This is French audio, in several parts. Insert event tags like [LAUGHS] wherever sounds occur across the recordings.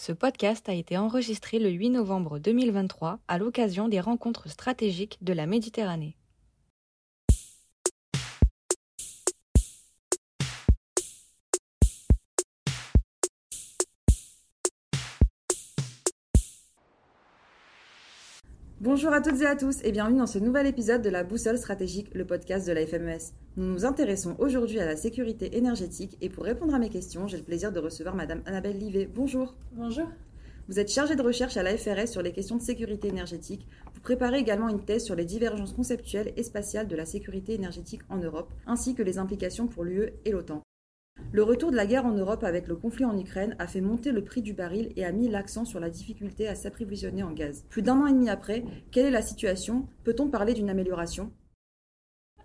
Ce podcast a été enregistré le 8 novembre 2023 à l'occasion des rencontres stratégiques de la Méditerranée. Bonjour à toutes et à tous et bienvenue dans ce nouvel épisode de la Boussole stratégique, le podcast de la FMES. Nous nous intéressons aujourd'hui à la sécurité énergétique et pour répondre à mes questions, j'ai le plaisir de recevoir Madame Annabelle Livet. Bonjour. Bonjour. Vous êtes chargée de recherche à la FRS sur les questions de sécurité énergétique. Vous préparez également une thèse sur les divergences conceptuelles et spatiales de la sécurité énergétique en Europe, ainsi que les implications pour l'UE et l'OTAN. Le retour de la guerre en Europe avec le conflit en Ukraine a fait monter le prix du baril et a mis l'accent sur la difficulté à s'approvisionner en gaz. Plus d'un an et demi après, quelle est la situation? Peut-on parler d'une amélioration?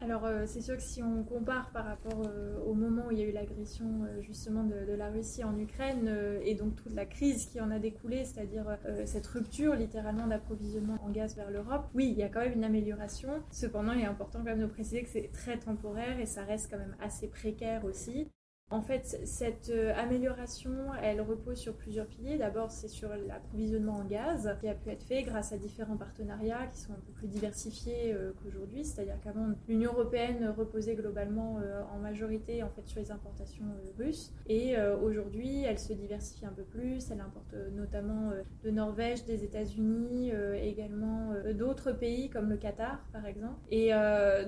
Alors euh, c'est sûr que si on compare par rapport euh, au moment où il y a eu l'agression euh, justement de, la Russie en Ukraine et donc toute la crise qui en a découlé, c'est-à-dire cette rupture littéralement d'approvisionnement en gaz vers l'Europe, oui, il y a quand même une amélioration. Cependant, il est important quand même de préciser que c'est très temporaire et ça reste quand même assez précaire aussi. En fait, cette euh, amélioration, elle repose sur plusieurs piliers. D'abord, c'est sur l'approvisionnement en gaz qui a pu être fait grâce à différents partenariats qui sont un peu plus diversifiés euh, qu'aujourd'hui. C'est-à-dire qu'avant, l'Union européenne reposait globalement euh, en majorité sur les importations russes, et aujourd'hui, elle se diversifie un peu plus. Elle importe notamment de Norvège, des États-Unis, également d'autres pays comme le Qatar, par exemple. Et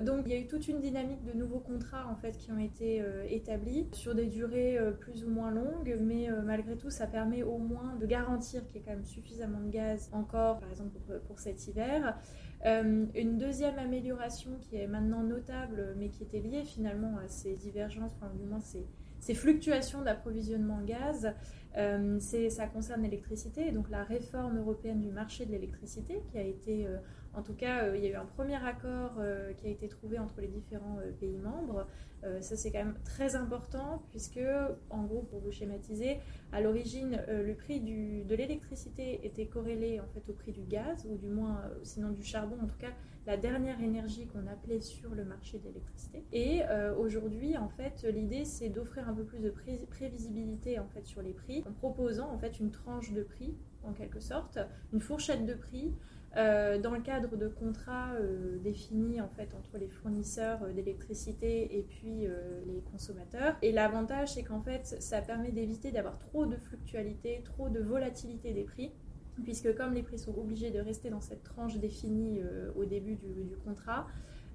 donc, il y a eu toute une dynamique de nouveaux contrats en fait qui ont été établis sur des durées euh, plus ou moins longues, mais euh, malgré tout, ça permet au moins de garantir qu'il y ait quand même suffisamment de gaz encore, par exemple pour, cet hiver. Euh, une deuxième amélioration qui est maintenant notable, mais qui était liée finalement à ces divergences, enfin du moins ces, ces fluctuations d'approvisionnement en gaz, euh, ça concerne l'électricité, donc la réforme européenne du marché de l'électricité, qui a été, euh, en tout cas, euh, il y a eu un premier accord qui a été trouvé entre les différents pays membres. ça, c'est quand même très important, puisque, en gros, pour vous schématiser, à l'origine, le prix de l'électricité était corrélé en fait au prix du gaz, ou du moins, sinon du charbon, en tout cas, la dernière énergie qu'on appelait sur le marché de l'électricité. Et aujourd'hui, en fait, l'idée, c'est d'offrir un peu plus de prévisibilité en fait sur les prix en proposant en fait une tranche de prix en quelque sorte, une fourchette de prix euh, dans le cadre de contrats euh, définis en fait entre les fournisseurs euh, d'électricité et puis les consommateurs. Et l'avantage c'est qu'en fait ça permet d'éviter d'avoir trop de fluctualité, trop de volatilité des prix puisque comme les prix sont obligés de rester dans cette tranche définie au début du, du contrat,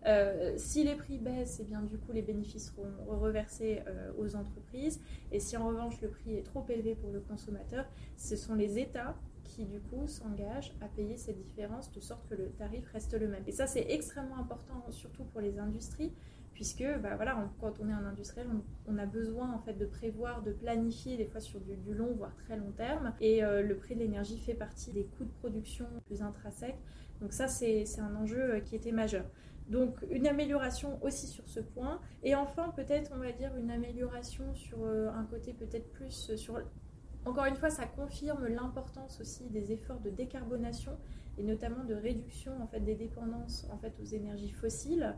euh, si les prix baissent, eh bien du coup les bénéfices seront reversés euh, aux entreprises. Et si en revanche le prix est trop élevé pour le consommateur, ce sont les États qui du coup s'engagent à payer cette différence de sorte que le tarif reste le même. Et ça c'est extrêmement important surtout pour les industries puisque bah, voilà, quand on est un industriel, on, a besoin en fait de prévoir, de planifier des fois sur du, long voire très long terme. Et euh, le prix de l'énergie fait partie des coûts de production plus intrinsèques. Donc ça c'est un enjeu qui était majeur. Donc une amélioration aussi sur ce point. Et enfin, peut-être, on va dire, une amélioration sur euh, un côté peut-être plus sur... Encore une fois, ça confirme l'importance aussi des efforts de décarbonation et notamment de réduction en fait, des dépendances en fait, aux énergies fossiles.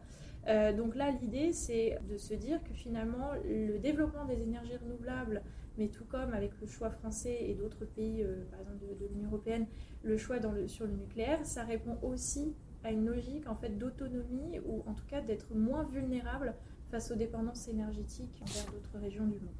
Euh, donc là, l'idée, c'est de se dire que finalement, le développement des énergies renouvelables, mais tout comme avec le choix français et d'autres pays, euh, par exemple de, l'Union européenne, le choix sur le nucléaire, ça répond aussi à une logique en fait d'autonomie ou en tout cas d'être moins vulnérable face aux dépendances énergétiques envers d'autres régions du monde.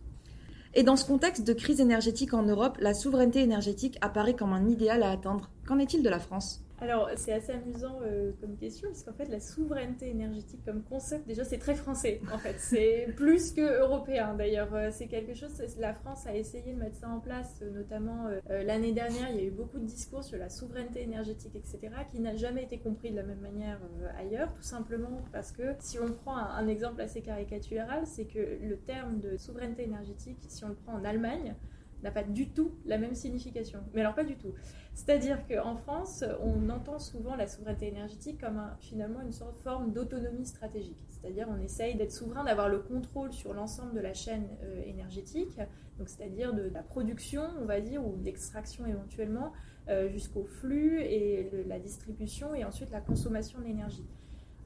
Et dans ce contexte de crise énergétique en Europe, la souveraineté énergétique apparaît comme un idéal à atteindre. Qu'en est-il de la France? Alors, c'est assez amusant euh, comme question, parce qu'en fait, la souveraineté énergétique comme concept, déjà, c'est très français, en fait. C'est [LAUGHS] plus que européen, d'ailleurs. Euh, c'est quelque chose, la France a essayé de mettre ça en place, euh, notamment l'année dernière, il y a eu beaucoup de discours sur la souveraineté énergétique, etc., qui n'a jamais été compris de la même manière ailleurs, tout simplement parce que, si on prend un, un exemple assez caricatural, c'est que le terme de souveraineté énergétique, si on le prend en Allemagne, n'a pas du tout la même signification. Mais alors pas du tout. C'est-à-dire qu'en France, on entend souvent la souveraineté énergétique comme finalement une sorte de forme d'autonomie stratégique. C'est-à-dire on essaye d'être souverain, d'avoir le contrôle sur l'ensemble de la chaîne euh, énergétique, donc c'est-à-dire de, la production, on va dire, ou l'extraction éventuellement, euh, jusqu'au flux et la distribution et ensuite la consommation d'énergie.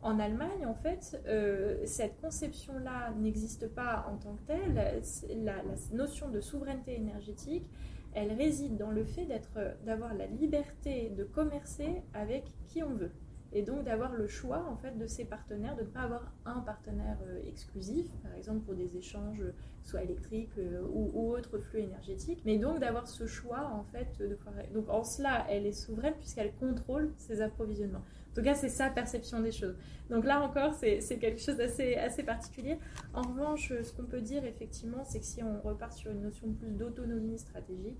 En Allemagne, en fait, euh, cette conception-là n'existe pas en tant que telle. La, notion de souveraineté énergétique, elle réside dans le fait d'avoir la liberté de commercer avec qui on veut et donc d'avoir le choix en fait de ses partenaires, de ne pas avoir un partenaire euh, exclusif, par exemple pour des échanges soit électriques euh, ou, autres flux énergétiques, mais donc d'avoir ce choix en fait. Donc en cela, elle est souveraine puisqu'elle contrôle ses approvisionnements. En tout cas, c'est sa perception des choses. Donc là encore, c'est quelque chose d'assez assez particulier. En revanche, ce qu'on peut dire effectivement, c'est que si on repart sur une notion plus d'autonomie stratégique,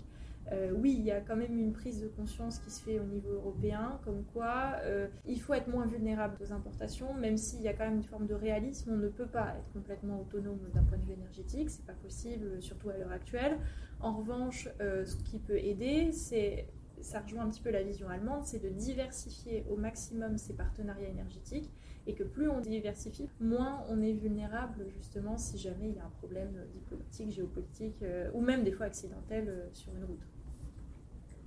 euh, oui, il y a quand même une prise de conscience qui se fait au niveau européen, comme quoi euh, il faut être moins vulnérable aux importations, même s'il y a quand même une forme de réalisme, on ne peut pas être complètement autonome d'un point de vue énergétique, c'est pas possible, surtout à l'heure actuelle. En revanche, euh, ce qui peut aider, c'est ça rejoint un petit peu la vision allemande, c'est de diversifier au maximum ses partenariats énergétiques et que plus on diversifie, moins on est vulnérable justement si jamais il y a un problème diplomatique, géopolitique ou même des fois accidentel sur une route.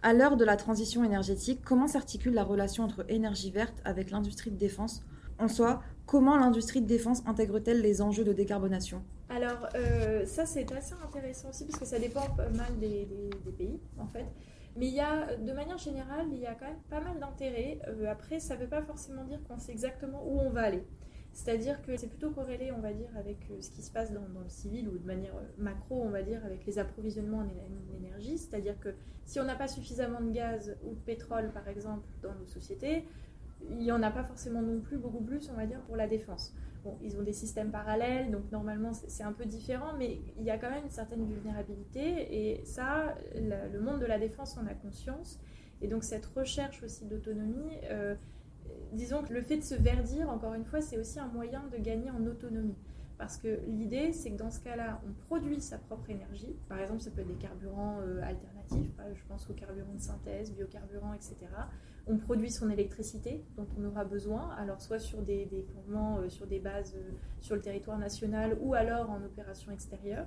À l'heure de la transition énergétique, comment s'articule la relation entre énergie verte avec l'industrie de défense? En soi, comment l'industrie de défense intègre-t-elle les enjeux de décarbonation? Alors, euh, ça c'est assez intéressant aussi parce que ça dépend pas mal des, pays en fait. Mais il y a, de manière générale, il y a quand même pas mal d'intérêt. Euh, après, ça ne veut pas forcément dire qu'on sait exactement où on va aller. C'est-à-dire que c'est plutôt corrélé, on va dire, avec euh, ce qui se passe dans, le civil ou de manière euh, macro, on va dire, avec les approvisionnements en énergie. C'est-à-dire que si on n'a pas suffisamment de gaz ou de pétrole, par exemple, dans nos sociétés, il n'y en a pas forcément non plus, beaucoup plus, on va dire, pour la défense. Bon, ils ont des systèmes parallèles, donc normalement c'est un peu différent, mais il y a quand même une certaine vulnérabilité, et ça, le monde de la défense en a conscience. Et donc cette recherche aussi d'autonomie, euh, disons que le fait de se verdir, encore une fois, c'est aussi un moyen de gagner en autonomie. Parce que l'idée, c'est que dans ce cas-là, on produit sa propre énergie. Par exemple, ça peut être des carburants euh, alternatifs, je pense aux carburants de synthèse, biocarburants, etc. On produit son électricité dont on aura besoin, alors soit sur des, des euh, sur des bases euh, sur le territoire national ou alors en opération extérieure,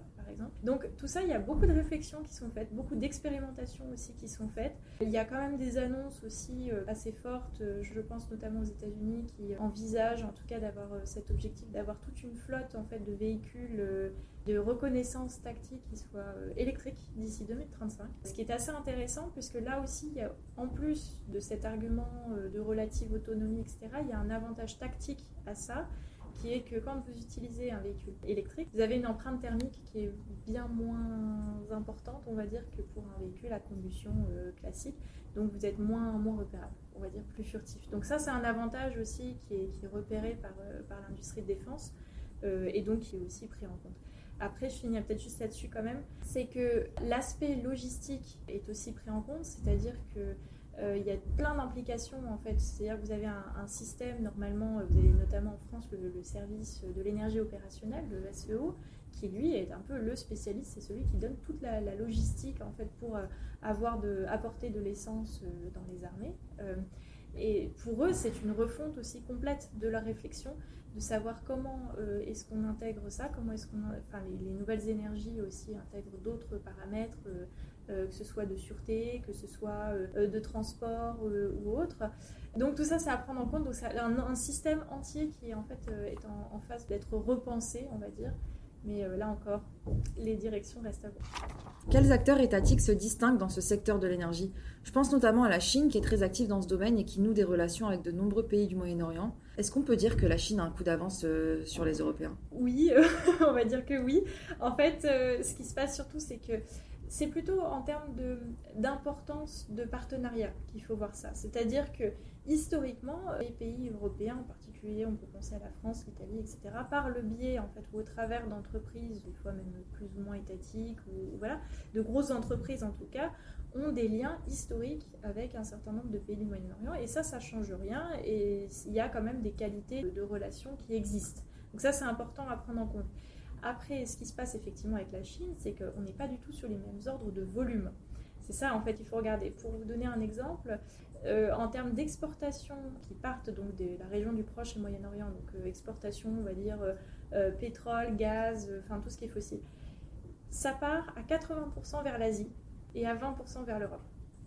Donc tout ça, il y a beaucoup de réflexions qui sont faites, beaucoup d'expérimentations aussi qui sont faites. Il y a quand même des annonces aussi assez fortes, je pense notamment aux États-Unis, qui envisagent en tout cas d'avoir cet objectif d'avoir toute une flotte en fait de véhicules euh, de reconnaissance tactique qui soient euh, électriques d'ici 2035. Ce qui est assez intéressant puisque là aussi, en plus de cet argument euh, de relative autonomie, etc., il y a un avantage tactique à ça qui est que quand vous utilisez un véhicule électrique, vous avez une empreinte thermique qui est bien moins importante, on va dire, que pour un véhicule à combustion classique. Donc vous êtes moins, moins repérable, on va dire plus furtif. Donc ça, c'est un avantage aussi qui est, repéré par, par l'industrie de défense. Euh, et donc qui est aussi pris en compte. Après, je finis peut-être juste là-dessus quand même, c'est que l'aspect logistique est aussi pris en compte, c'est-à-dire que euh, il y a plein d'implications en fait. C'est-à-dire que vous avez un, système, normalement, vous avez notamment en France le, service de l'énergie opérationnelle, le SEO, qui lui est un peu le spécialiste, c'est celui qui donne toute la, logistique en fait pour euh, avoir de, apporter de l'essence dans les armées. et pour eux, c'est une refonte aussi complète de leur réflexion de savoir comment euh, est-ce qu'on intègre ça, comment est-ce qu'on, enfin les, nouvelles énergies aussi intègrent d'autres paramètres, euh, euh, que ce soit de sûreté, que ce soit de transport ou autre. Donc tout ça, c'est à prendre en compte. Donc c'est un, système entier qui en fait est en, en phase d'être repensé, on va dire. Mais là encore, les directions restent à voir. Quels acteurs étatiques se distinguent dans ce secteur de l'énergie? Je pense notamment à la Chine qui est très active dans ce domaine et qui noue des relations avec de nombreux pays du Moyen-Orient. Est-ce qu'on peut dire que la Chine a un coup d'avance euh, sur les Européens? Oui, [LAUGHS] on va dire que oui. En fait, euh, ce qui se passe surtout, c'est que c'est plutôt en termes d'importance de, partenariat qu'il faut voir ça. C'est-à-dire que historiquement, les pays européens, en particulier, on peut penser à la France, l'Italie, etc., par le biais, en fait, ou au travers d'entreprises, des fois même plus ou moins étatiques, ou voilà, de grosses entreprises en tout cas, ont des liens historiques avec un certain nombre de pays du Moyen-Orient. Et ça, ça change rien. Et il y a quand même des qualités de relations qui existent. Donc ça, c'est important à prendre en compte. Après, ce qui se passe effectivement avec la Chine, c'est qu'on n'est pas du tout sur les mêmes ordres de volume. C'est ça, en fait, il faut regarder. Pour vous donner un exemple, euh, en termes d'exportation qui partent donc de la région du Proche et Moyen-Orient, donc euh, exportation, on va dire euh, pétrole, gaz, enfin tout ce qui est fossile, ça part à 80% vers l'Asie et à 20% vers l'Europe.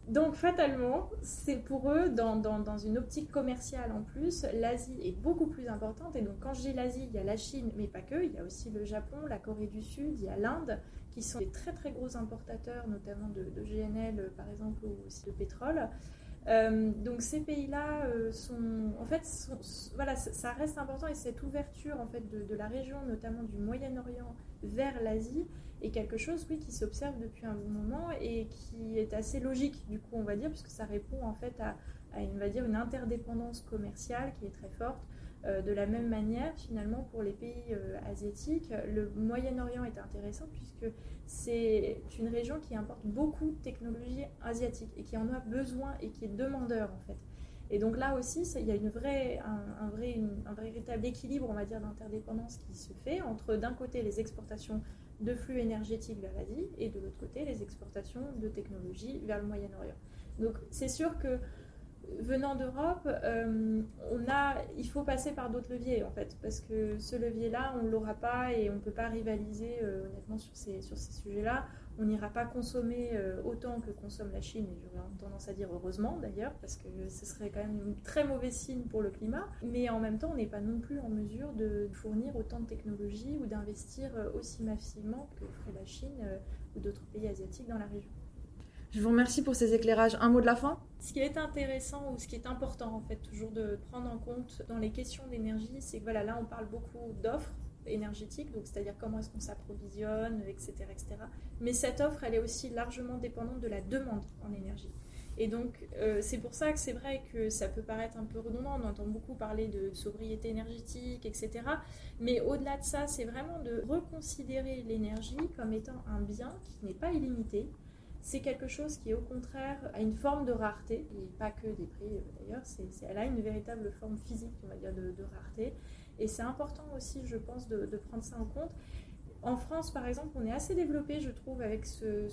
Donc fatalement, c'est pour eux, dans, une optique commerciale en plus, l'Asie est beaucoup plus importante. Et donc quand je l'Asie, il y a la Chine, mais pas que, il y a aussi le Japon, la Corée du Sud, il y a l'Inde, qui sont des très très gros importateurs, notamment de, GNL par exemple, ou aussi de pétrole. Euh, donc ces pays-là euh, sont, en fait, voilà, ça reste important et cette ouverture en fait de, de la région, notamment du Moyen-Orient, vers l'Asie, est quelque chose, oui, qui s'observe depuis un bon moment et qui est assez logique, du coup, on va dire, puisque ça répond en fait à, une, va dire, une interdépendance commerciale qui est très forte. Euh, de la même manière, finalement, pour les pays euh, asiatiques, le Moyen-Orient est intéressant puisque c'est une région qui importe beaucoup de technologies asiatiques et qui en a besoin et qui est demandeur, en fait. Et donc là aussi, il y a une un, vrai, un véritable équilibre, on va dire, d'interdépendance qui se fait entre, d'un côté, les exportations de flux énergétiques vers l'Asie et de l'autre côté les exportations de technologies vers le Moyen-Orient. Donc c'est sûr que venant d'Europe, euh, on a, il faut passer par d'autres leviers en fait, parce que ce levier-là, on ne l'aura pas et on ne peut pas rivaliser euh, honnêtement sur ces, sur ces sujets-là on n'ira pas consommer euh, autant que consomme la Chine, et j'aurais tendance à dire heureusement d'ailleurs, parce que ce serait quand même un très mauvais signe pour le climat, mais en même temps on n'est pas non plus en mesure de fournir autant de technologies ou d'investir euh, aussi massivement que ferait la Chine euh, ou d'autres pays asiatiques dans la région. Je vous remercie pour ces éclairages. Un mot de la fin? Ce qui est intéressant ou ce qui est important en fait toujours de prendre en compte dans les questions d'énergie, c'est que voilà, là on parle beaucoup d'offres énergétique, donc c'est-à-dire comment est-ce qu'on s'approvisionne, etc., etc. Mais cette offre, elle est aussi largement dépendante de la demande en énergie. Et donc, euh, c'est pour ça que c'est vrai que ça peut paraître un peu redondant. On entend beaucoup parler de sobriété énergétique, etc. Mais au-delà de ça, c'est vraiment de reconsidérer l'énergie comme étant un bien qui n'est pas illimité. C'est quelque chose qui, au contraire, a une forme de rareté, et pas que des prix d'ailleurs. Elle a une véritable forme physique, on va dire, de rareté. Et c'est important aussi, je pense, de, prendre ça en compte. En France, par exemple, on est assez développé, je trouve, avec ce,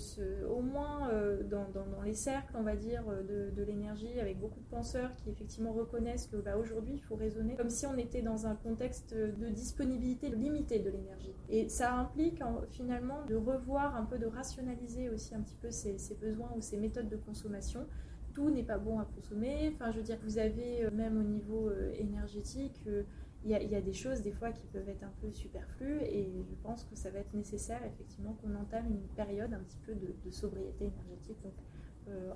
au moins euh, dans, les cercles, on va dire, de, de l'énergie, avec beaucoup de penseurs qui effectivement reconnaissent que bah, aujourd'hui, il faut raisonner comme si on était dans un contexte de disponibilité limitée de l'énergie. Et ça implique finalement de revoir un peu, de rationaliser aussi un petit peu ces, besoins ou ces méthodes de consommation tout n'est pas bon à consommer. Enfin, je veux dire, vous avez euh, même au niveau euh, énergétique il y, a des choses des fois qui peuvent être un peu superflues et je pense que ça va être nécessaire effectivement qu'on entame une période un petit peu de, sobriété énergétique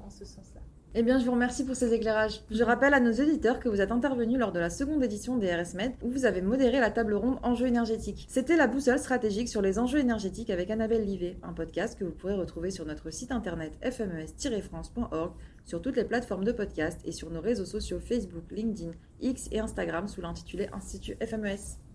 en ce sens-là. Eh bien, je vous remercie pour ces éclairages. Je rappelle à nos éditeurs que vous êtes intervenus lors de la seconde édition des RSMED où vous avez modéré la table ronde Enjeux énergétiques. C'était la boussole stratégique sur les enjeux énergétiques avec Annabelle Livet, un podcast que vous pourrez retrouver sur notre site internet fmes-france.org, sur toutes les plateformes de podcast et sur nos réseaux sociaux Facebook, LinkedIn, X et Instagram sous l'intitulé Institut FMES.